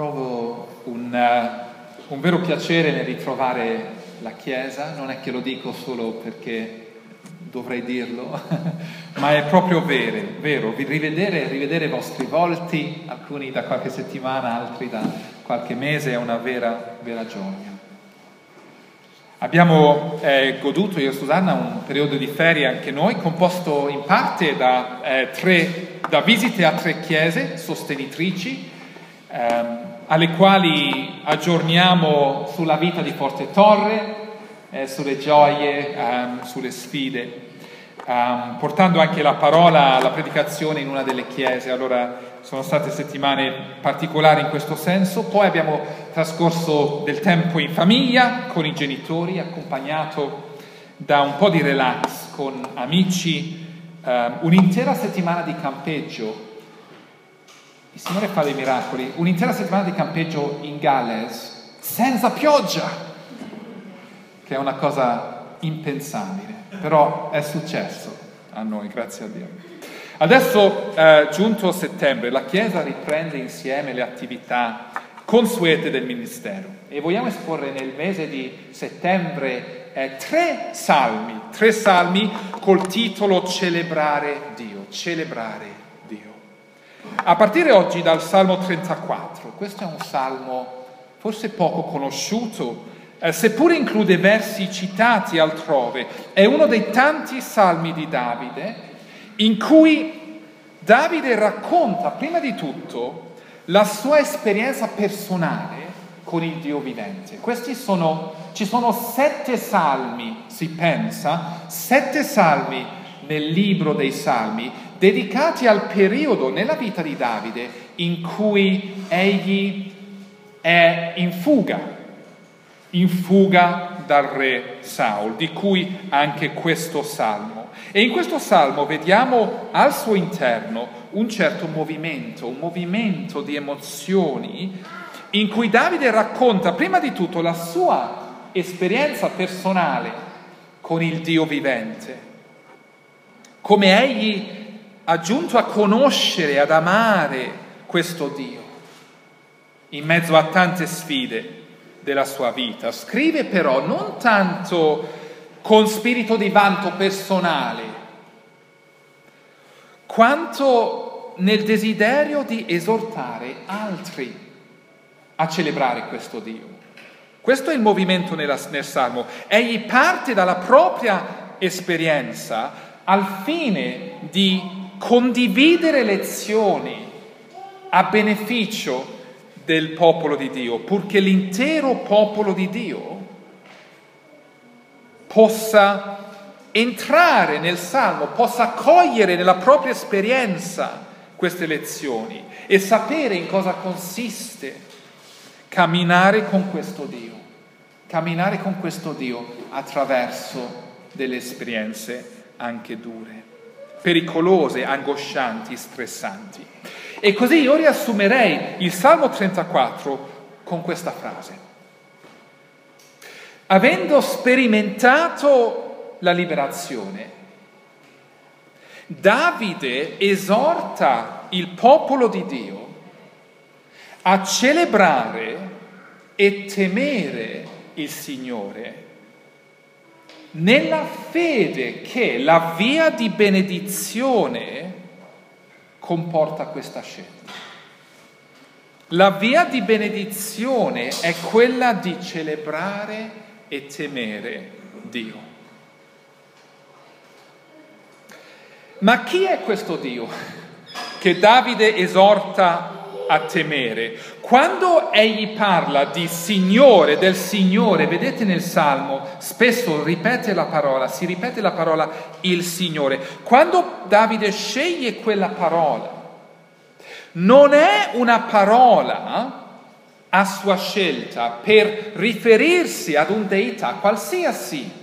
Provo un, uh, un, vero piacere nel ritrovare la Chiesa, non è che lo dico solo perché dovrei dirlo, ma è proprio vero, vero. Rivedere, rivedere, i vostri volti, alcuni da qualche settimana, altri da qualche mese, è una vera, vera gioia. Abbiamo eh, goduto, io e Susanna, un periodo di ferie anche noi, composto in parte da, eh, tre, da visite a tre chiese sostenitrici, ehm, alle quali aggiorniamo sulla vita di Forte Torre, eh, sulle gioie, ehm, sulle sfide, ehm, portando anche la parola, la predicazione in una delle chiese. Allora sono state settimane particolari in questo senso. Poi abbiamo trascorso del tempo in famiglia con i genitori, accompagnato da un po' di relax con amici, ehm, un'intera settimana di campeggio il Signore fa dei miracoli, un'intera settimana di campeggio in Galles senza pioggia, che è una cosa impensabile, però è successo a noi, grazie a Dio. Adesso, eh, giunto settembre, la Chiesa riprende insieme le attività consuete del ministero e vogliamo esporre nel mese di settembre eh, tre salmi, tre salmi col titolo Celebrare Dio, celebrare a partire oggi dal Salmo 34, questo è un salmo forse poco conosciuto, eh, seppure include versi citati altrove, è uno dei tanti salmi di Davide in cui Davide racconta prima di tutto la sua esperienza personale con il Dio vivente. Questi sono, ci sono sette salmi, si pensa, sette salmi nel libro dei salmi dedicati al periodo nella vita di Davide in cui egli è in fuga, in fuga dal re Saul, di cui anche questo salmo. E in questo salmo vediamo al suo interno un certo movimento, un movimento di emozioni in cui Davide racconta prima di tutto la sua esperienza personale con il Dio vivente, come egli ha giunto a conoscere, ad amare questo Dio in mezzo a tante sfide della sua vita. Scrive però non tanto con spirito di vanto personale, quanto nel desiderio di esortare altri a celebrare questo Dio. Questo è il movimento nella, nel Salmo. Egli parte dalla propria esperienza al fine di condividere lezioni a beneficio del popolo di Dio, purché l'intero popolo di Dio possa entrare nel Salmo, possa cogliere nella propria esperienza queste lezioni e sapere in cosa consiste camminare con questo Dio, camminare con questo Dio attraverso delle esperienze anche dure pericolose, angoscianti, stressanti. E così io riassumerei il Salmo 34 con questa frase. Avendo sperimentato la liberazione, Davide esorta il popolo di Dio a celebrare e temere il Signore nella fede che la via di benedizione comporta questa scelta. La via di benedizione è quella di celebrare e temere Dio. Ma chi è questo Dio che Davide esorta a temere. Quando egli parla di Signore, del Signore, vedete nel Salmo, spesso ripete la parola, si ripete la parola il Signore. Quando Davide sceglie quella parola, non è una parola a sua scelta per riferirsi ad un deità qualsiasi.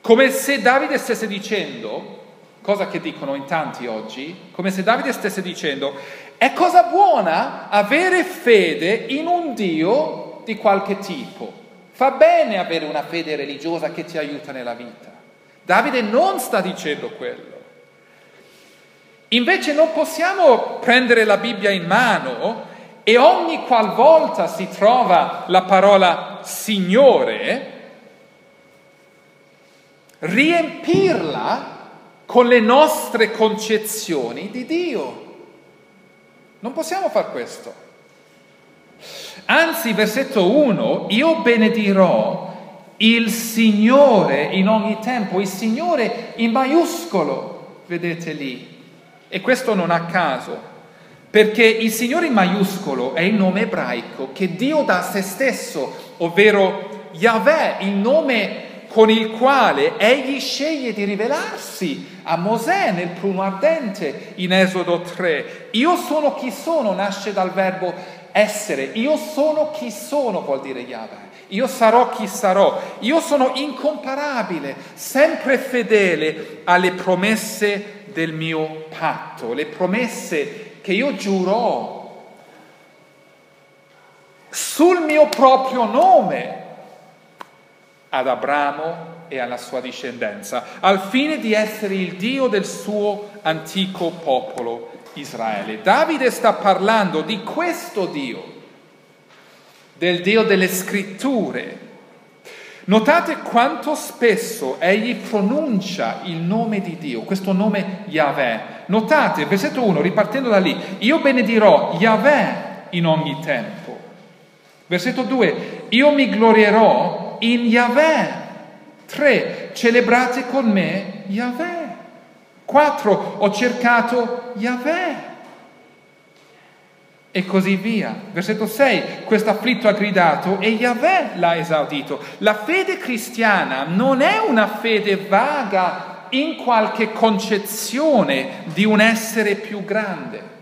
Come se Davide stesse dicendo, cosa che dicono in tanti oggi, come se Davide stesse dicendo, è cosa buona avere fede in un Dio di qualche tipo. Fa bene avere una fede religiosa che ti aiuta nella vita. Davide non sta dicendo quello. Invece non possiamo prendere la Bibbia in mano e ogni qualvolta si trova la parola Signore, riempirla con le nostre concezioni di Dio. Non possiamo fare questo. Anzi, versetto 1, io benedirò il Signore in ogni tempo, il Signore in maiuscolo, vedete lì. E questo non a caso, perché il Signore in maiuscolo è il nome ebraico che Dio dà a se stesso, ovvero Yahweh, il nome con il quale egli sceglie di rivelarsi a Mosè nel pruno ardente in Esodo 3. Io sono chi sono nasce dal verbo essere, io sono chi sono vuol dire Yahweh. Io sarò chi sarò, io sono incomparabile, sempre fedele alle promesse del mio patto, le promesse che io giurò sul mio proprio nome ad Abramo e alla sua discendenza, al fine di essere il Dio del suo antico popolo Israele. Davide sta parlando di questo Dio, del Dio delle scritture. Notate quanto spesso egli pronuncia il nome di Dio, questo nome Yahweh. Notate, versetto 1, ripartendo da lì, io benedirò Yahweh in ogni tempo. Versetto 2, io mi glorierò in Yahweh. Tre, celebrate con me Yahweh. Quattro, ho cercato Yahweh. E così via. Versetto 6, questo afflitto ha gridato e Yahweh l'ha esaudito. La fede cristiana non è una fede vaga in qualche concezione di un essere più grande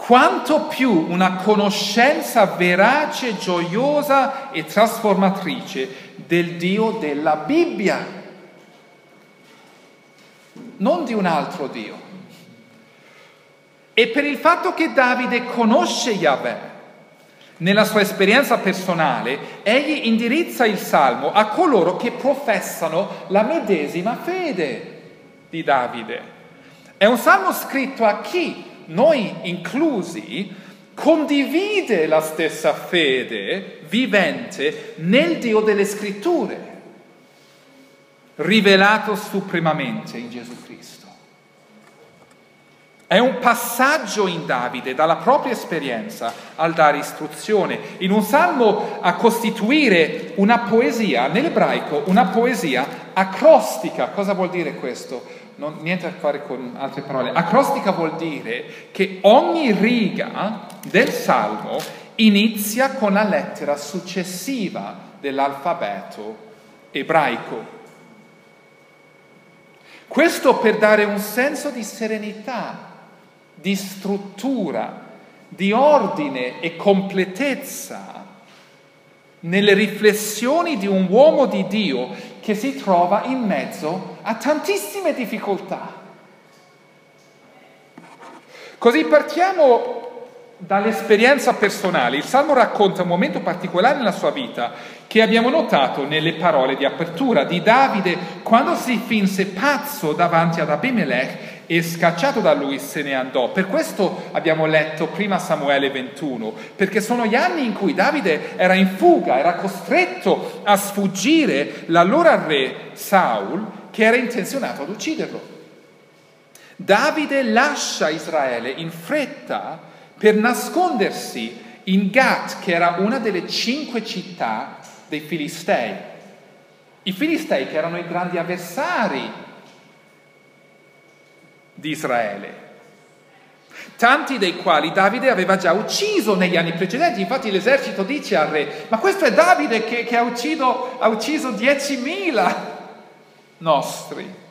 quanto più una conoscenza verace, gioiosa e trasformatrice del Dio della Bibbia, non di un altro Dio. E per il fatto che Davide conosce Yahweh, nella sua esperienza personale, egli indirizza il salmo a coloro che professano la medesima fede di Davide. È un salmo scritto a chi? Noi inclusi, condivide la stessa fede vivente nel Dio delle scritture, rivelato supremamente in Gesù Cristo. È un passaggio in Davide dalla propria esperienza al dare istruzione, in un salmo a costituire una poesia, nell'ebraico una poesia acrostica. Cosa vuol dire questo? Non, niente a fare con altre parole. Acrostica vuol dire che ogni riga del salmo inizia con la lettera successiva dell'alfabeto ebraico. Questo per dare un senso di serenità, di struttura, di ordine e completezza nelle riflessioni di un uomo di Dio che si trova in mezzo a tantissime difficoltà. Così partiamo dall'esperienza personale. Il Salmo racconta un momento particolare nella sua vita che abbiamo notato nelle parole di apertura di Davide quando si finse pazzo davanti ad Abimelech e scacciato da lui se ne andò. Per questo abbiamo letto prima Samuele 21, perché sono gli anni in cui Davide era in fuga, era costretto a sfuggire l'allora re Saul che era intenzionato ad ucciderlo. Davide lascia Israele in fretta per nascondersi in Gat, che era una delle cinque città dei Filistei. I Filistei che erano i grandi avversari di Israele, tanti dei quali Davide aveva già ucciso negli anni precedenti. Infatti l'esercito dice al re, ma questo è Davide che, che ha, ucciso, ha ucciso 10.000 nostri.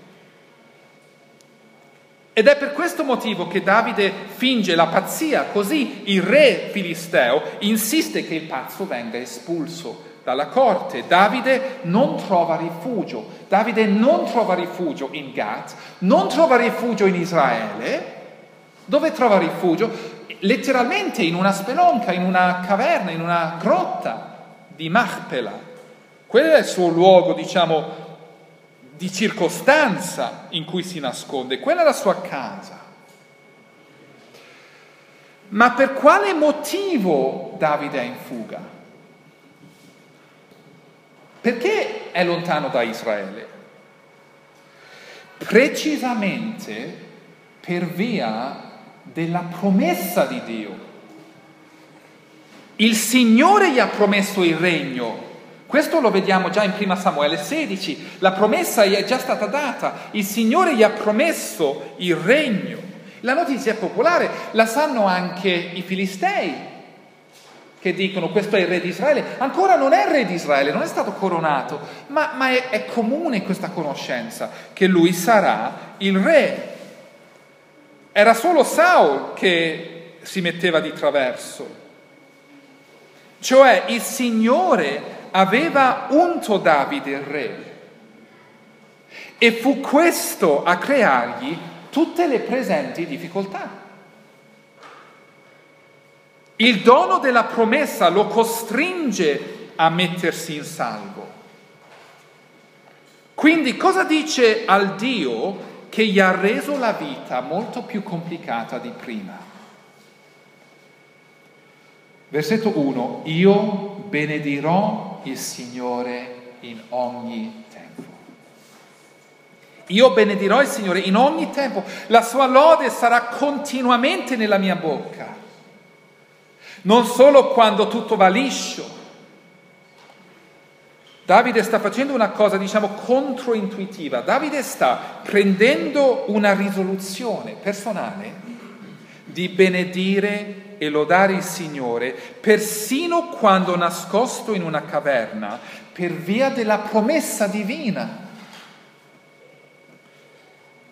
Ed è per questo motivo che Davide finge la pazzia, così il re filisteo insiste che il pazzo venga espulso dalla corte. Davide non trova rifugio. Davide non trova rifugio in Gat, non trova rifugio in Israele. Dove trova rifugio? Letteralmente in una spelonca, in una caverna, in una grotta di Machpela. Quello è il suo luogo, diciamo, di circostanza in cui si nasconde, quella è la sua casa. Ma per quale motivo Davide è in fuga? Perché è lontano da Israele? Precisamente per via della promessa di Dio. Il Signore gli ha promesso il regno. Questo lo vediamo già in 1 Samuele 16. La promessa gli è già stata data. Il Signore gli ha promesso il regno. La notizia è popolare, la sanno anche i filistei che dicono questo è il re di Israele. Ancora non è re di Israele, non è stato coronato, ma, ma è, è comune questa conoscenza che lui sarà il re. Era solo Saul che si metteva di traverso. Cioè il Signore aveva unto Davide il re e fu questo a creargli tutte le presenti difficoltà. Il dono della promessa lo costringe a mettersi in salvo. Quindi cosa dice al Dio che gli ha reso la vita molto più complicata di prima? Versetto 1, io benedirò il Signore in ogni tempo. Io benedirò il Signore in ogni tempo, la sua lode sarà continuamente nella mia bocca, non solo quando tutto va liscio. Davide sta facendo una cosa, diciamo, controintuitiva. Davide sta prendendo una risoluzione personale di benedire e lodare il Signore, persino quando nascosto in una caverna, per via della promessa divina.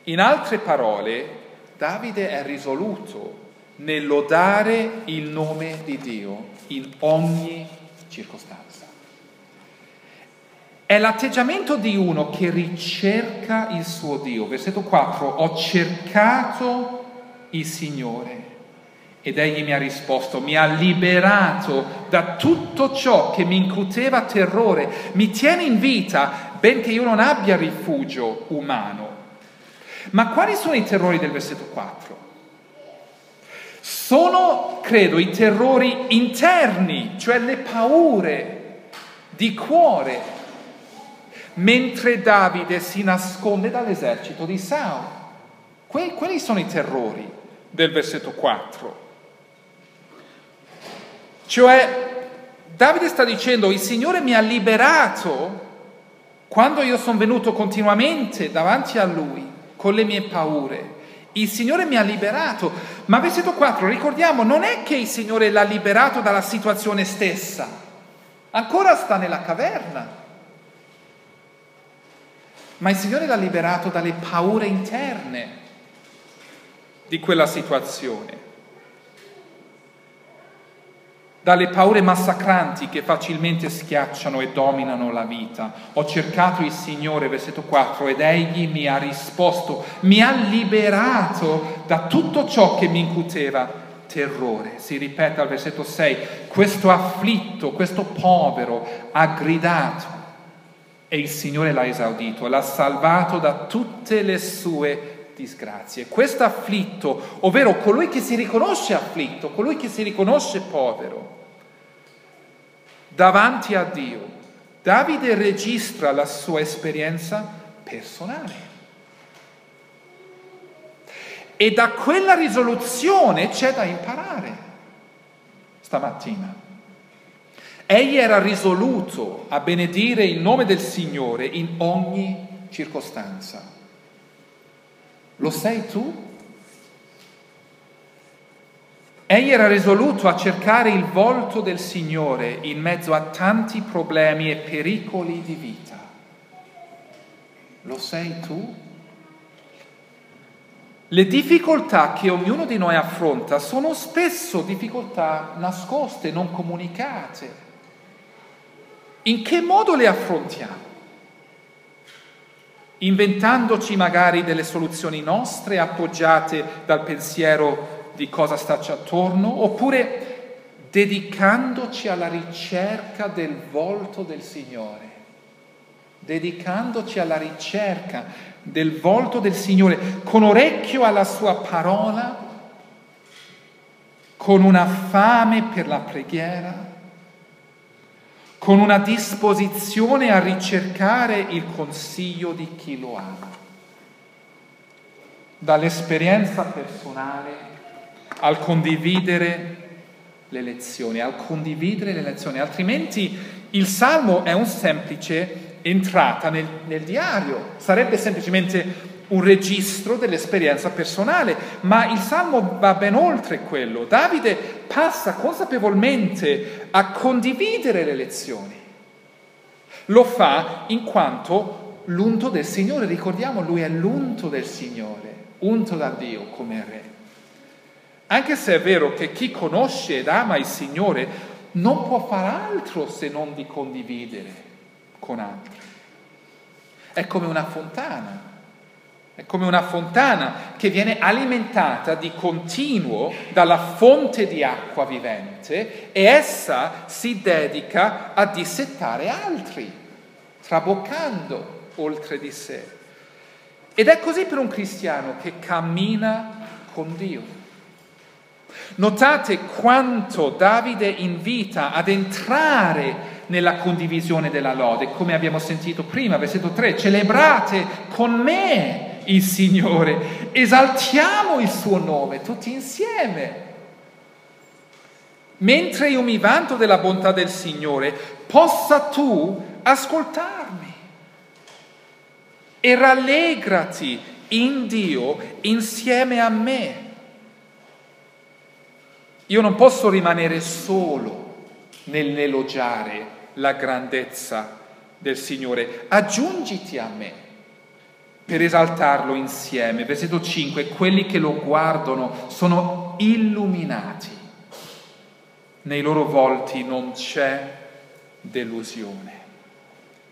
In altre parole, Davide è risoluto nel lodare il nome di Dio in ogni circostanza. È l'atteggiamento di uno che ricerca il suo Dio. Versetto 4, ho cercato il Signore ed egli mi ha risposto, mi ha liberato da tutto ciò che mi incuteva terrore, mi tiene in vita, benché io non abbia rifugio umano. Ma quali sono i terrori del versetto 4? Sono, credo, i terrori interni, cioè le paure di cuore, mentre Davide si nasconde dall'esercito di Saul. Que- quelli sono i terrori del versetto 4. Cioè, Davide sta dicendo, il Signore mi ha liberato quando io sono venuto continuamente davanti a Lui con le mie paure. Il Signore mi ha liberato. Ma versetto 4, ricordiamo, non è che il Signore l'ha liberato dalla situazione stessa, ancora sta nella caverna. Ma il Signore l'ha liberato dalle paure interne di quella situazione dalle paure massacranti che facilmente schiacciano e dominano la vita. Ho cercato il Signore, versetto 4, ed egli mi ha risposto, mi ha liberato da tutto ciò che mi incuteva terrore. Si ripete al versetto 6, questo afflitto, questo povero ha gridato e il Signore l'ha esaudito, l'ha salvato da tutte le sue disgrazie. Questo afflitto, ovvero colui che si riconosce afflitto, colui che si riconosce povero, davanti a Dio. Davide registra la sua esperienza personale. E da quella risoluzione c'è da imparare stamattina. Egli era risoluto a benedire il nome del Signore in ogni circostanza. Lo sei tu? Egli era risoluto a cercare il volto del Signore in mezzo a tanti problemi e pericoli di vita. Lo sei tu? Le difficoltà che ognuno di noi affronta sono spesso difficoltà nascoste, non comunicate. In che modo le affrontiamo? Inventandoci magari delle soluzioni nostre appoggiate dal pensiero di cosa starci attorno, oppure dedicandoci alla ricerca del volto del Signore, dedicandoci alla ricerca del volto del Signore, con orecchio alla sua parola, con una fame per la preghiera, con una disposizione a ricercare il consiglio di chi lo ama. Dall'esperienza personale al condividere le lezioni, al condividere le lezioni, altrimenti il salmo è un semplice entrata nel, nel diario, sarebbe semplicemente un registro dell'esperienza personale, ma il Salmo va ben oltre quello. Davide passa consapevolmente a condividere le lezioni. Lo fa in quanto l'unto del Signore, ricordiamo, lui è l'unto del Signore, unto da Dio come re. Anche se è vero che chi conosce ed ama il Signore non può far altro se non di condividere con altri. È come una fontana, è come una fontana che viene alimentata di continuo dalla fonte di acqua vivente e essa si dedica a dissettare altri, traboccando oltre di sé. Ed è così per un cristiano che cammina con Dio. Notate quanto Davide invita ad entrare nella condivisione della lode, come abbiamo sentito prima, versetto 3, celebrate con me il Signore, esaltiamo il suo nome tutti insieme. Mentre io mi vanto della bontà del Signore, possa tu ascoltarmi e rallegrati in Dio insieme a me. Io non posso rimanere solo nell'elogiare la grandezza del Signore. Aggiungiti a me per esaltarlo insieme. Versetto 5, quelli che lo guardano sono illuminati, nei loro volti non c'è delusione.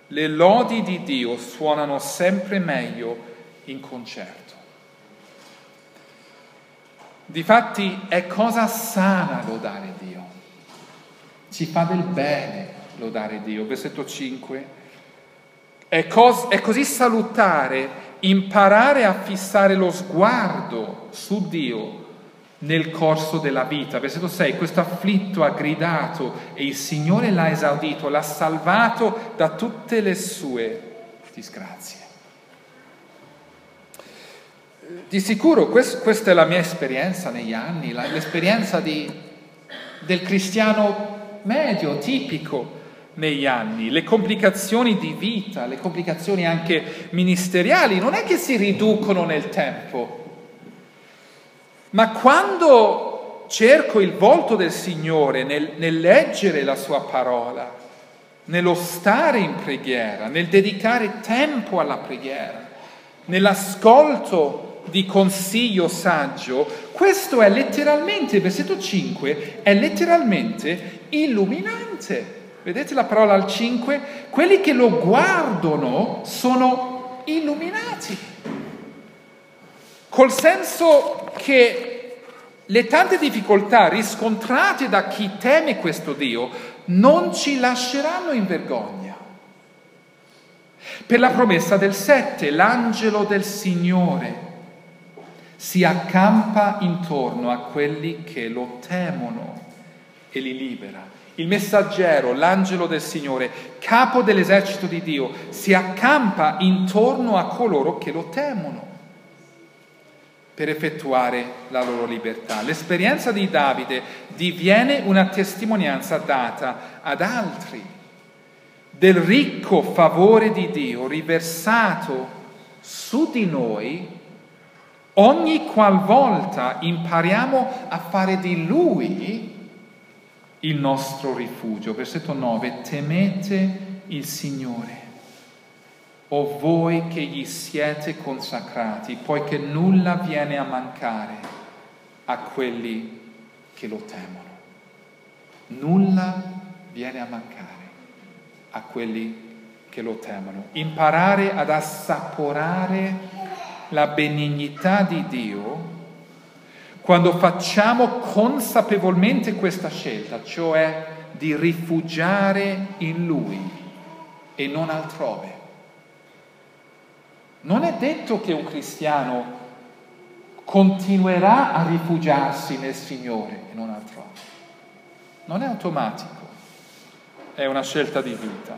Le lodi di Dio suonano sempre meglio in concerto. Difatti è cosa sana lodare Dio, ci fa del bene lodare Dio. Versetto 5. È, cos- è così salutare imparare a fissare lo sguardo su Dio nel corso della vita. Versetto 6, questo afflitto ha gridato e il Signore l'ha esaudito, l'ha salvato da tutte le sue disgrazie. Di sicuro quest- questa è la mia esperienza negli anni, la, l'esperienza di, del cristiano medio, tipico negli anni, le complicazioni di vita, le complicazioni anche ministeriali, non è che si riducono nel tempo, ma quando cerco il volto del Signore nel, nel leggere la sua parola, nello stare in preghiera, nel dedicare tempo alla preghiera, nell'ascolto di consiglio saggio, questo è letteralmente, versetto 5, è letteralmente illuminante. Vedete la parola al 5? Quelli che lo guardano sono illuminati. Col senso che le tante difficoltà riscontrate da chi teme questo Dio non ci lasceranno in vergogna. Per la promessa del 7, l'angelo del Signore si accampa intorno a quelli che lo temono e li libera. Il messaggero, l'angelo del Signore, capo dell'esercito di Dio, si accampa intorno a coloro che lo temono per effettuare la loro libertà. L'esperienza di Davide diviene una testimonianza data ad altri del ricco favore di Dio riversato su di noi ogni qualvolta impariamo a fare di Lui il nostro rifugio. Versetto 9, temete il Signore, o voi che gli siete consacrati, poiché nulla viene a mancare a quelli che lo temono. Nulla viene a mancare a quelli che lo temono. Imparare ad assaporare la benignità di Dio quando facciamo consapevolmente questa scelta, cioè di rifugiare in Lui e non altrove. Non è detto che un cristiano continuerà a rifugiarsi nel Signore e non altrove. Non è automatico, è una scelta di vita.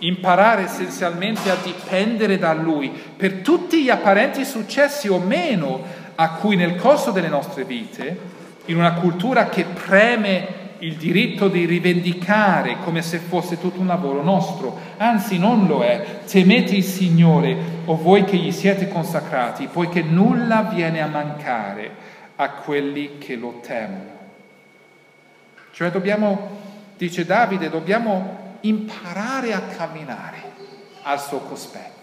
Imparare essenzialmente a dipendere da Lui per tutti gli apparenti successi o meno a cui nel corso delle nostre vite, in una cultura che preme il diritto di rivendicare come se fosse tutto un lavoro nostro, anzi non lo è. Temete il Signore o voi che gli siete consacrati, poiché nulla viene a mancare a quelli che lo temono. Cioè dobbiamo, dice Davide, dobbiamo imparare a camminare al suo cospetto.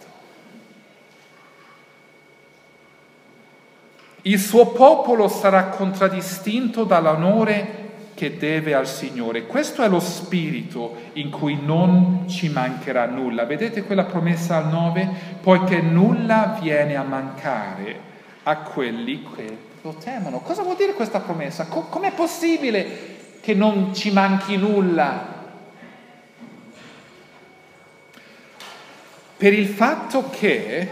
Il suo popolo sarà contraddistinto dall'onore che deve al Signore. Questo è lo spirito in cui non ci mancherà nulla. Vedete quella promessa al 9? Poiché nulla viene a mancare a quelli che lo temono. Cosa vuol dire questa promessa? Com- com'è possibile che non ci manchi nulla? Per il fatto che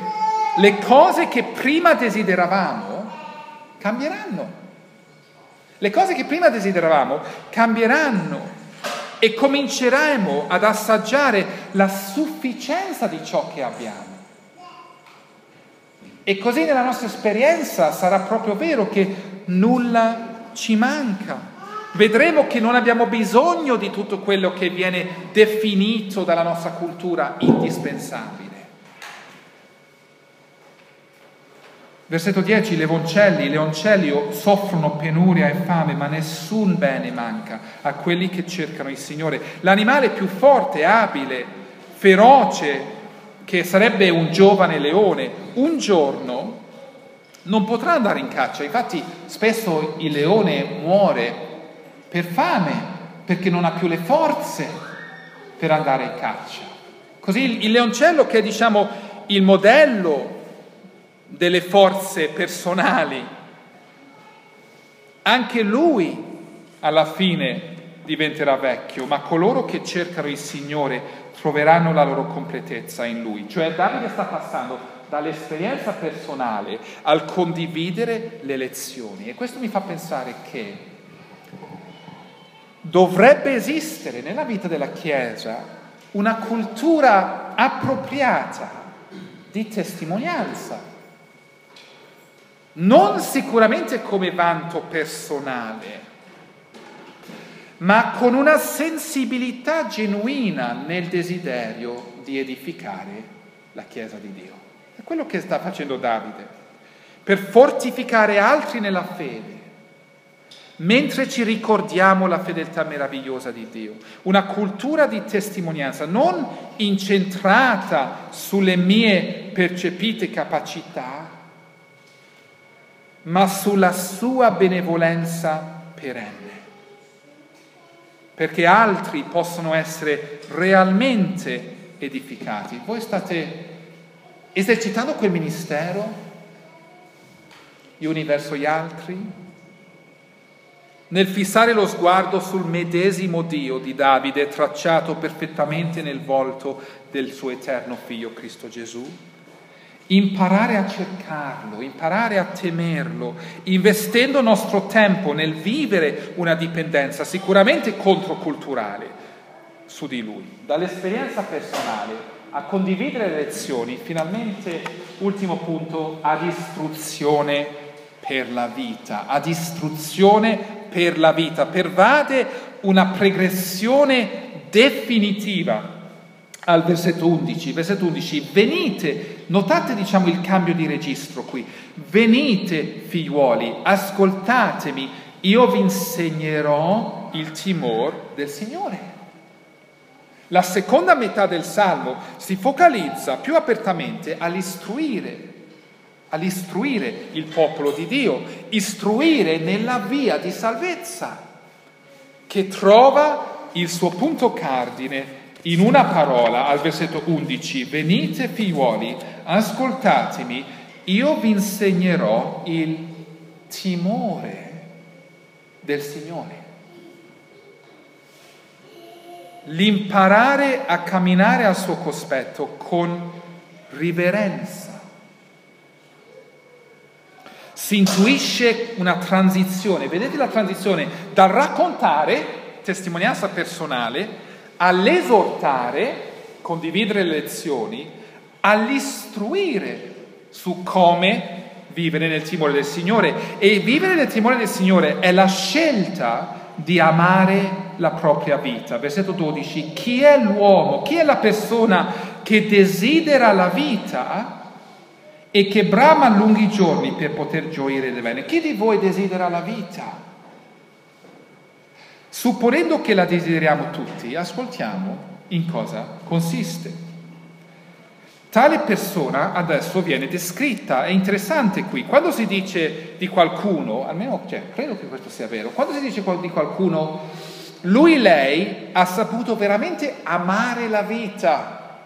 le cose che prima desideravamo cambieranno. Le cose che prima desideravamo cambieranno e cominceremo ad assaggiare la sufficienza di ciò che abbiamo. E così nella nostra esperienza sarà proprio vero che nulla ci manca. Vedremo che non abbiamo bisogno di tutto quello che viene definito dalla nostra cultura indispensabile. Versetto 10, i leoncelli, i leoncelli soffrono penuria e fame, ma nessun bene manca a quelli che cercano il Signore. L'animale più forte, abile, feroce, che sarebbe un giovane leone, un giorno non potrà andare in caccia. Infatti spesso il leone muore per fame, perché non ha più le forze per andare in caccia. Così il leoncello che è diciamo il modello delle forze personali. Anche lui alla fine diventerà vecchio, ma coloro che cercano il Signore troveranno la loro completezza in lui. Cioè Davide sta passando dall'esperienza personale al condividere le lezioni e questo mi fa pensare che dovrebbe esistere nella vita della Chiesa una cultura appropriata di testimonianza non sicuramente come vanto personale, ma con una sensibilità genuina nel desiderio di edificare la Chiesa di Dio. È quello che sta facendo Davide, per fortificare altri nella fede, mentre ci ricordiamo la fedeltà meravigliosa di Dio. Una cultura di testimonianza non incentrata sulle mie percepite capacità, ma sulla sua benevolenza perenne, perché altri possono essere realmente edificati. Voi state esercitando quel ministero, gli uni verso gli altri, nel fissare lo sguardo sul medesimo Dio di Davide tracciato perfettamente nel volto del suo eterno figlio Cristo Gesù imparare a cercarlo, imparare a temerlo, investendo il nostro tempo nel vivere una dipendenza sicuramente controculturale su di lui, dall'esperienza personale a condividere le lezioni, finalmente, ultimo punto, ad istruzione per la vita, ad istruzione per la vita, pervade una progressione definitiva al versetto 11. Versetto 11, venite, notate diciamo il cambio di registro qui, venite figliuoli, ascoltatemi, io vi insegnerò il timore del Signore. La seconda metà del Salmo si focalizza più apertamente all'istruire, all'istruire il popolo di Dio, istruire nella via di salvezza, che trova il suo punto cardine in una parola al versetto 11, venite figliuoli, ascoltatemi, io vi insegnerò il timore del Signore. L'imparare a camminare al suo cospetto con riverenza. Si intuisce una transizione, vedete la transizione dal raccontare, testimonianza personale, all'esortare, condividere le lezioni, all'istruire su come vivere nel timore del Signore. E vivere nel timore del Signore è la scelta di amare la propria vita. Versetto 12, chi è l'uomo, chi è la persona che desidera la vita e che brama lunghi giorni per poter gioire del bene? Chi di voi desidera la vita? Supponendo che la desideriamo tutti, ascoltiamo in cosa consiste. Tale persona adesso viene descritta, è interessante qui, quando si dice di qualcuno, almeno cioè, credo che questo sia vero, quando si dice di qualcuno, lui, lei ha saputo veramente amare la vita.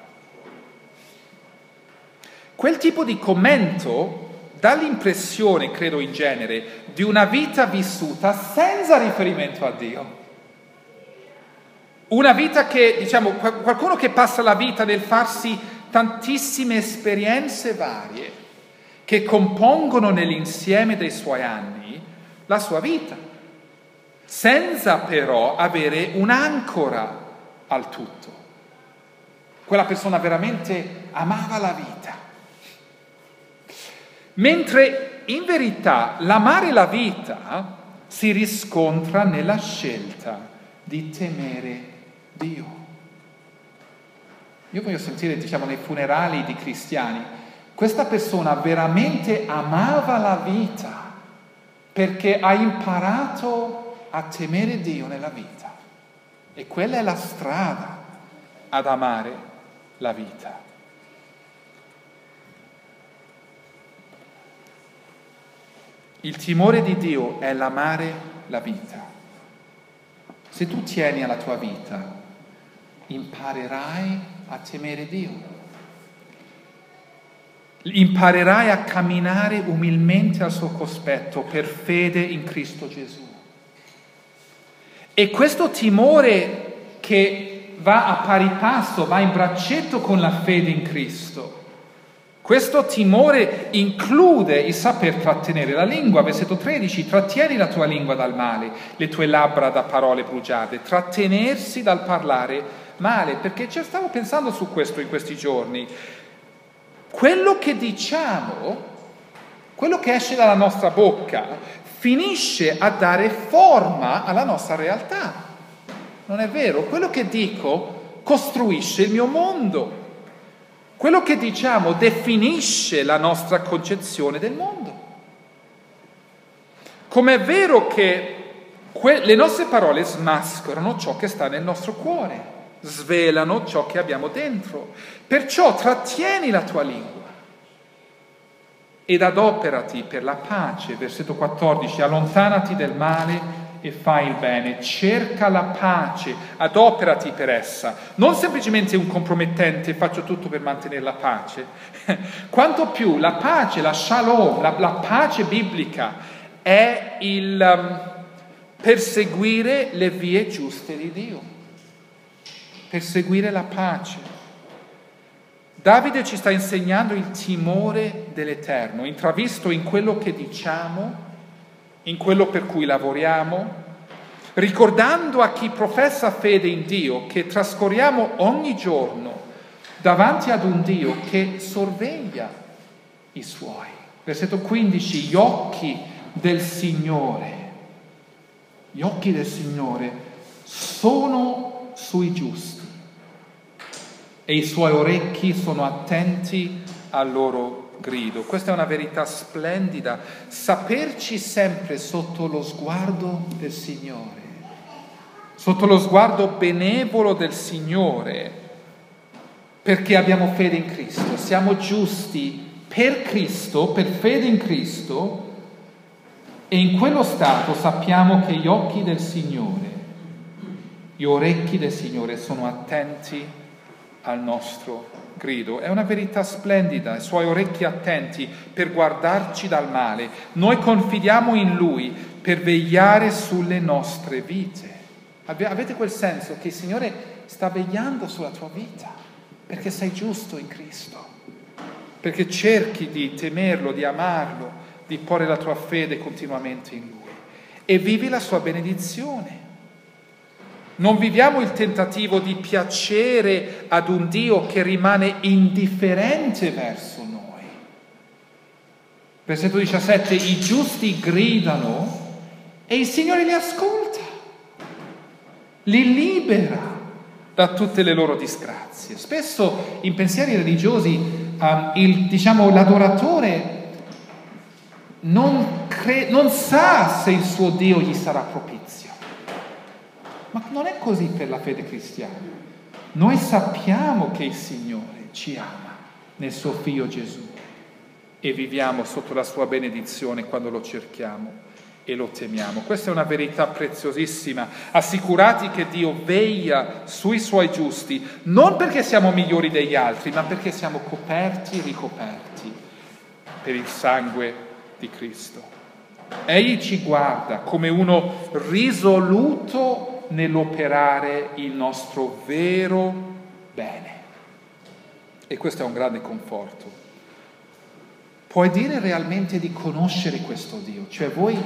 Quel tipo di commento dà l'impressione, credo in genere, di una vita vissuta senza riferimento a Dio. Una vita che, diciamo, qualcuno che passa la vita nel farsi tantissime esperienze varie che compongono nell'insieme dei suoi anni la sua vita, senza però avere un'ancora al tutto. Quella persona veramente amava la vita. Mentre in verità l'amare la vita si riscontra nella scelta di temere Dio. Io voglio sentire, diciamo, nei funerali di cristiani, questa persona veramente amava la vita perché ha imparato a temere Dio nella vita. E quella è la strada ad amare la vita. Il timore di Dio è l'amare la vita. Se tu tieni alla tua vita, imparerai a temere Dio. Imparerai a camminare umilmente al suo cospetto per fede in Cristo Gesù. E questo timore che va a pari passo, va in braccetto con la fede in Cristo, questo timore include il saper trattenere la lingua. Versetto 13, trattieni la tua lingua dal male, le tue labbra da parole bruciate, trattenersi dal parlare male, perché ci stavo pensando su questo in questi giorni. Quello che diciamo, quello che esce dalla nostra bocca, finisce a dare forma alla nostra realtà. Non è vero? Quello che dico costruisce il mio mondo. Quello che diciamo definisce la nostra concezione del mondo. Com'è vero che que- le nostre parole smascherano ciò che sta nel nostro cuore svelano ciò che abbiamo dentro. Perciò trattieni la tua lingua ed adoperati per la pace. Versetto 14, allontanati del male e fai il bene, cerca la pace, adoperati per essa, non semplicemente un compromettente, faccio tutto per mantenere la pace, quanto più la pace, la shalom, la, la pace biblica è il um, perseguire le vie giuste di Dio. Perseguire la pace. Davide ci sta insegnando il timore dell'Eterno, intravisto in quello che diciamo, in quello per cui lavoriamo, ricordando a chi professa fede in Dio che trascorriamo ogni giorno davanti ad un Dio che sorveglia i suoi. Versetto 15, gli occhi del Signore, gli occhi del Signore sono sui giusti e i suoi orecchi sono attenti al loro grido. Questa è una verità splendida, saperci sempre sotto lo sguardo del Signore, sotto lo sguardo benevolo del Signore, perché abbiamo fede in Cristo, siamo giusti per Cristo, per fede in Cristo, e in quello stato sappiamo che gli occhi del Signore, gli orecchi del Signore sono attenti al nostro grido. È una verità splendida, i suoi orecchi attenti per guardarci dal male. Noi confidiamo in Lui per vegliare sulle nostre vite. Avete quel senso che il Signore sta vegliando sulla tua vita perché sei giusto in Cristo. perché cerchi di temerlo, di amarlo, di porre la tua fede continuamente in lui e vivi la sua benedizione. Non viviamo il tentativo di piacere ad un Dio che rimane indifferente verso noi. Versetto 17, i giusti gridano e il Signore li ascolta, li libera da tutte le loro disgrazie. Spesso in pensieri religiosi um, il, diciamo, l'adoratore non, cre- non sa se il suo Dio gli sarà propizio. Ma non è così per la fede cristiana. Noi sappiamo che il Signore ci ama nel suo Figlio Gesù e viviamo sotto la sua benedizione quando lo cerchiamo e lo temiamo. Questa è una verità preziosissima, assicurati che Dio veglia sui suoi giusti, non perché siamo migliori degli altri, ma perché siamo coperti e ricoperti per il sangue di Cristo. Egli ci guarda come uno risoluto nell'operare il nostro vero bene. E questo è un grande conforto. Puoi dire realmente di conoscere questo Dio? Cioè voi,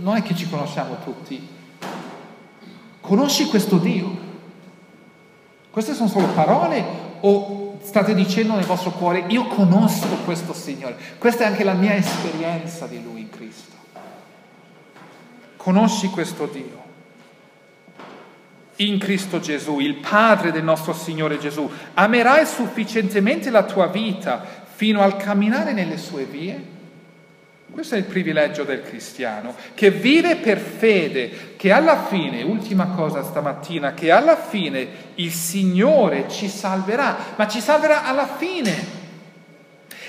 non è che ci conosciamo tutti, conosci questo Dio? Queste sono solo parole o state dicendo nel vostro cuore, io conosco questo Signore, questa è anche la mia esperienza di Lui in Cristo. Conosci questo Dio in Cristo Gesù, il Padre del nostro Signore Gesù. Amerai sufficientemente la tua vita fino al camminare nelle sue vie? Questo è il privilegio del cristiano, che vive per fede, che alla fine, ultima cosa stamattina, che alla fine il Signore ci salverà, ma ci salverà alla fine.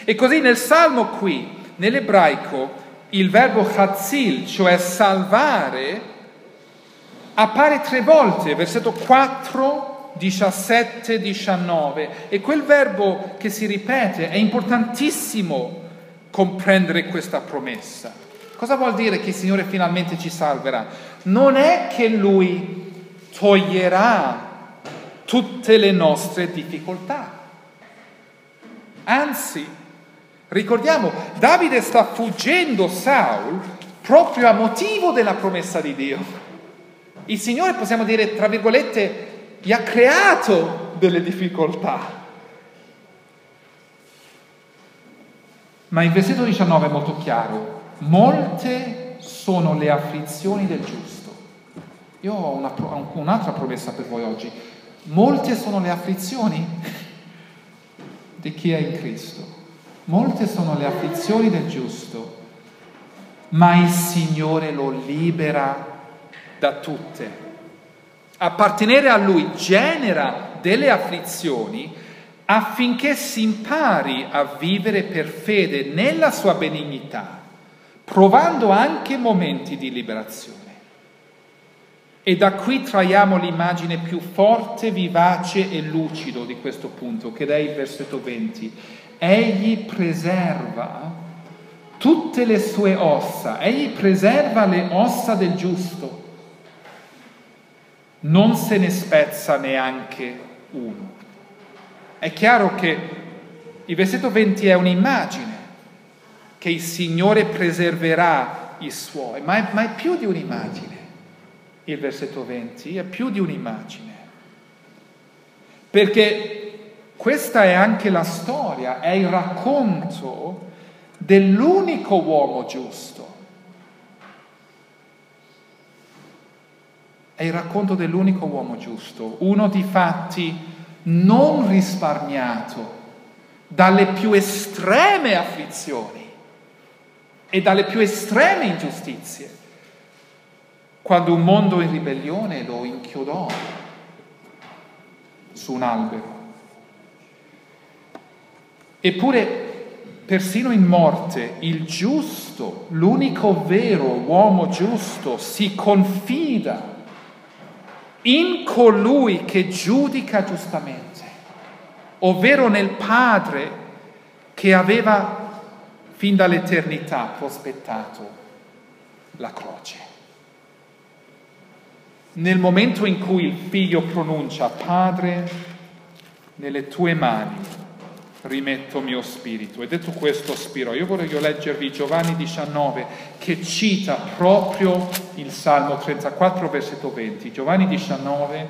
E così nel Salmo qui, nell'ebraico, il verbo chatzil, cioè salvare, appare tre volte, versetto 4, 17, 19. E quel verbo che si ripete è importantissimo comprendere questa promessa. Cosa vuol dire che il Signore finalmente ci salverà? Non è che Lui toglierà tutte le nostre difficoltà. Anzi, ricordiamo, Davide sta fuggendo Saul proprio a motivo della promessa di Dio. Il Signore, possiamo dire, tra virgolette, gli ha creato delle difficoltà. Ma il versetto 19 è molto chiaro. Molte sono le afflizioni del giusto. Io ho una, un'altra promessa per voi oggi. Molte sono le afflizioni di chi è in Cristo. Molte sono le afflizioni del giusto, ma il Signore lo libera da tutte. Appartenere a Lui genera delle afflizioni affinché si impari a vivere per fede nella sua benignità, provando anche momenti di liberazione. E da qui traiamo l'immagine più forte, vivace e lucido di questo punto, che è il versetto 20. Egli preserva tutte le sue ossa, egli preserva le ossa del giusto non se ne spezza neanche uno. È chiaro che il versetto 20 è un'immagine che il Signore preserverà i suoi, ma è, ma è più di un'immagine. Il versetto 20 è più di un'immagine. Perché questa è anche la storia, è il racconto dell'unico uomo giusto È il racconto dell'unico uomo giusto, uno di fatti non risparmiato dalle più estreme afflizioni e dalle più estreme ingiustizie, quando un mondo in ribellione lo inchiodò su un albero. Eppure, persino in morte, il giusto, l'unico vero uomo giusto, si confida in colui che giudica giustamente, ovvero nel Padre che aveva fin dall'eternità prospettato la croce. Nel momento in cui il figlio pronuncia, Padre, nelle tue mani rimetto mio spirito. E detto questo spiro, io voglio leggervi Giovanni 19 che cita proprio il Salmo 34, versetto 20. Giovanni 19,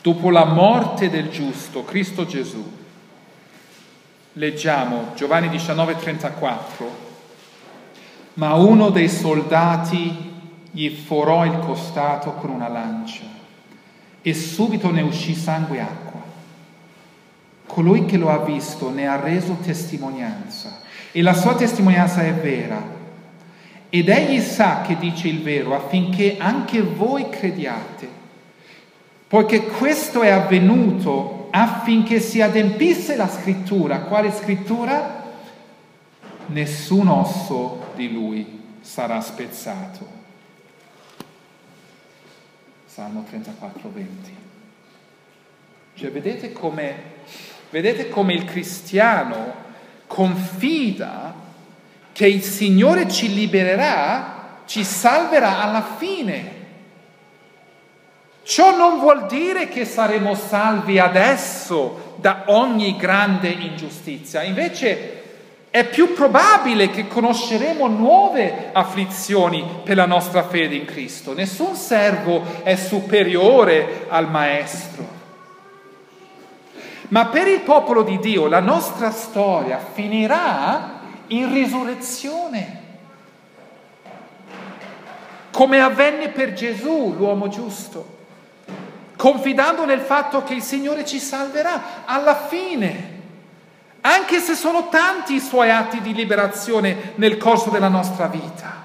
dopo la morte del giusto, Cristo Gesù, leggiamo Giovanni 19, 34, ma uno dei soldati gli forò il costato con una lancia e subito ne uscì sangue e acqua. Colui che lo ha visto ne ha reso testimonianza e la sua testimonianza è vera. Ed egli sa che dice il vero affinché anche voi crediate, poiché questo è avvenuto affinché si adempisse la scrittura. Quale scrittura? Nessun osso di lui sarà spezzato. Salmo 34, 20. Cioè vedete come Vedete come il cristiano confida che il Signore ci libererà, ci salverà alla fine. Ciò non vuol dire che saremo salvi adesso da ogni grande ingiustizia, invece è più probabile che conosceremo nuove afflizioni per la nostra fede in Cristo. Nessun servo è superiore al Maestro. Ma per il popolo di Dio la nostra storia finirà in risurrezione, come avvenne per Gesù, l'uomo giusto, confidando nel fatto che il Signore ci salverà alla fine, anche se sono tanti i suoi atti di liberazione nel corso della nostra vita.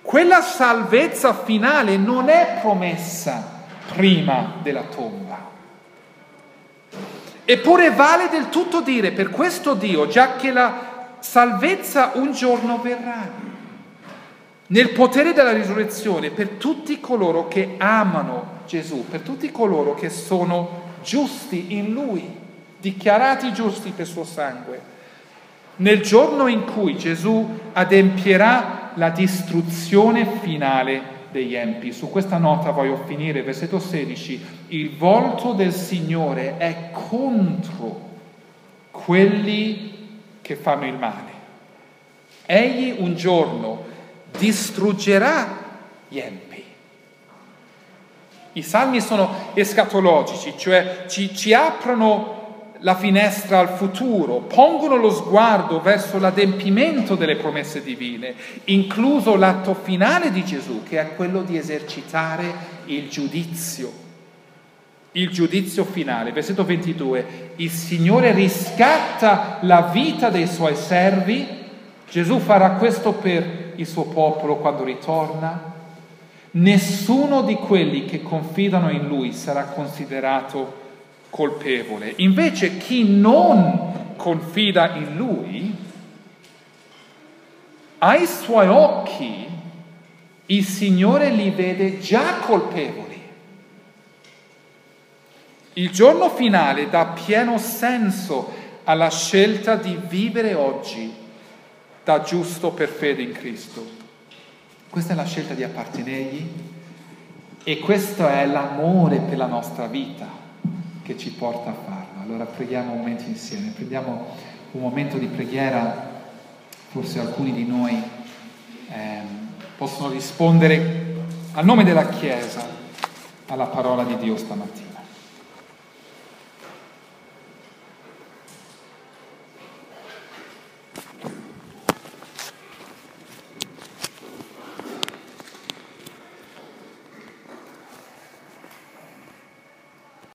Quella salvezza finale non è promessa prima della tomba. Eppure vale del tutto dire per questo Dio, già che la salvezza un giorno verrà, nel potere della risurrezione, per tutti coloro che amano Gesù, per tutti coloro che sono giusti in Lui, dichiarati giusti per suo sangue. Nel giorno in cui Gesù adempierà la distruzione finale degli empi. Su questa nota voglio finire, versetto 16. Il volto del Signore è contro quelli che fanno il male. Egli un giorno distruggerà gli empi. I salmi sono escatologici, cioè ci, ci aprono la finestra al futuro, pongono lo sguardo verso l'adempimento delle promesse divine, incluso l'atto finale di Gesù, che è quello di esercitare il giudizio. Il giudizio finale, versetto 22, il Signore riscatta la vita dei suoi servi, Gesù farà questo per il suo popolo quando ritorna. Nessuno di quelli che confidano in Lui sarà considerato colpevole. Invece chi non confida in lui, ai suoi occhi il Signore li vede già colpevoli. Il giorno finale dà pieno senso alla scelta di vivere oggi da giusto per fede in Cristo. Questa è la scelta di appartenergli e questo è l'amore per la nostra vita che ci porta a farlo. Allora preghiamo un momento insieme, prendiamo un momento di preghiera, forse alcuni di noi eh, possono rispondere a nome della Chiesa alla parola di Dio stamattina.